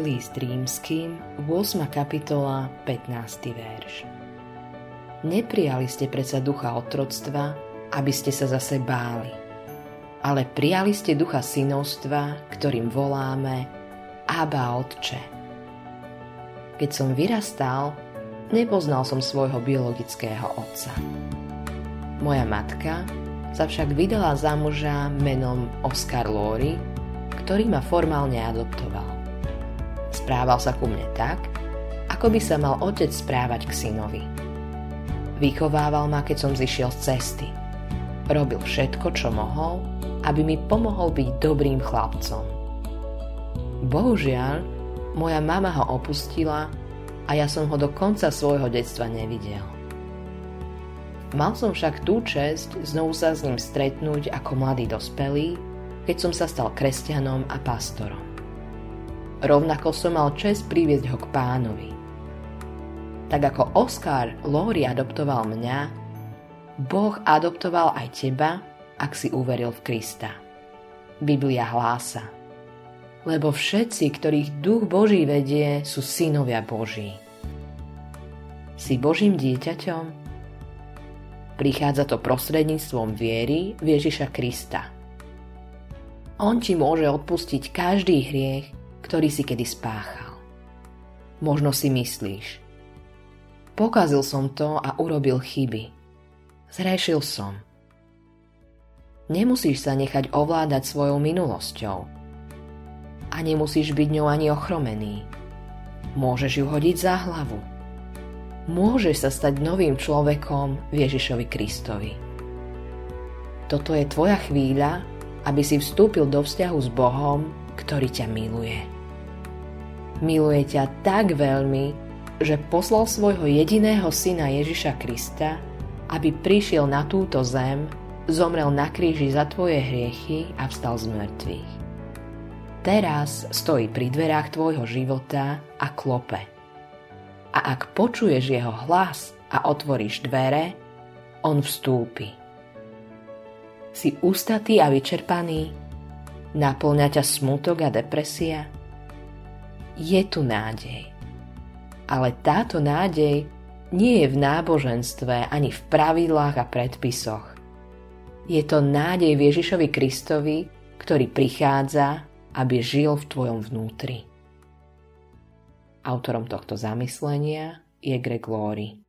List rímským, 8. kapitola, 15. verš. Neprijali ste predsa ducha otroctva, aby ste sa zase báli, ale prijali ste ducha synovstva, ktorým voláme Abba Otče. Keď som vyrastal, nepoznal som svojho biologického otca. Moja matka sa však vydala za muža menom Oscar Lóry, ktorý ma formálne adoptoval. Správal sa ku mne tak, ako by sa mal otec správať k synovi. Vychovával ma, keď som zišiel z cesty. Robil všetko, čo mohol, aby mi pomohol byť dobrým chlapcom. Bohužiaľ, moja mama ho opustila a ja som ho do konca svojho detstva nevidel. Mal som však tú čest znovu sa s ním stretnúť ako mladý dospelý, keď som sa stal kresťanom a pastorom. Rovnako som mal čest priviesť ho k pánovi. Tak ako Oscar Lori adoptoval mňa, Boh adoptoval aj teba, ak si uveril v Krista. Biblia hlása. Lebo všetci, ktorých duch Boží vedie, sú synovia Boží. Si Božím dieťaťom? Prichádza to prostredníctvom viery v Ježiša Krista. On ti môže odpustiť každý hriech, ktorý si kedy spáchal. Možno si myslíš, pokazil som to a urobil chyby. Zrešil som. Nemusíš sa nechať ovládať svojou minulosťou. A nemusíš byť ňou ani ochromený. Môžeš ju hodiť za hlavu. Môžeš sa stať novým človekom Ježišovi Kristovi. Toto je tvoja chvíľa, aby si vstúpil do vzťahu s Bohom ktorý ťa miluje. Miluje ťa tak veľmi, že poslal svojho jediného syna Ježiša Krista, aby prišiel na túto zem, zomrel na kríži za tvoje hriechy a vstal z mŕtvych. Teraz stojí pri dverách tvojho života a klope. A ak počuješ jeho hlas a otvoríš dvere, on vstúpi. Si ústatý a vyčerpaný, Naplňa ťa smutok a depresia? Je tu nádej. Ale táto nádej nie je v náboženstve ani v pravidlách a predpisoch. Je to nádej v Ježišovi Kristovi, ktorý prichádza, aby žil v tvojom vnútri. Autorom tohto zamyslenia je Greg Laurie.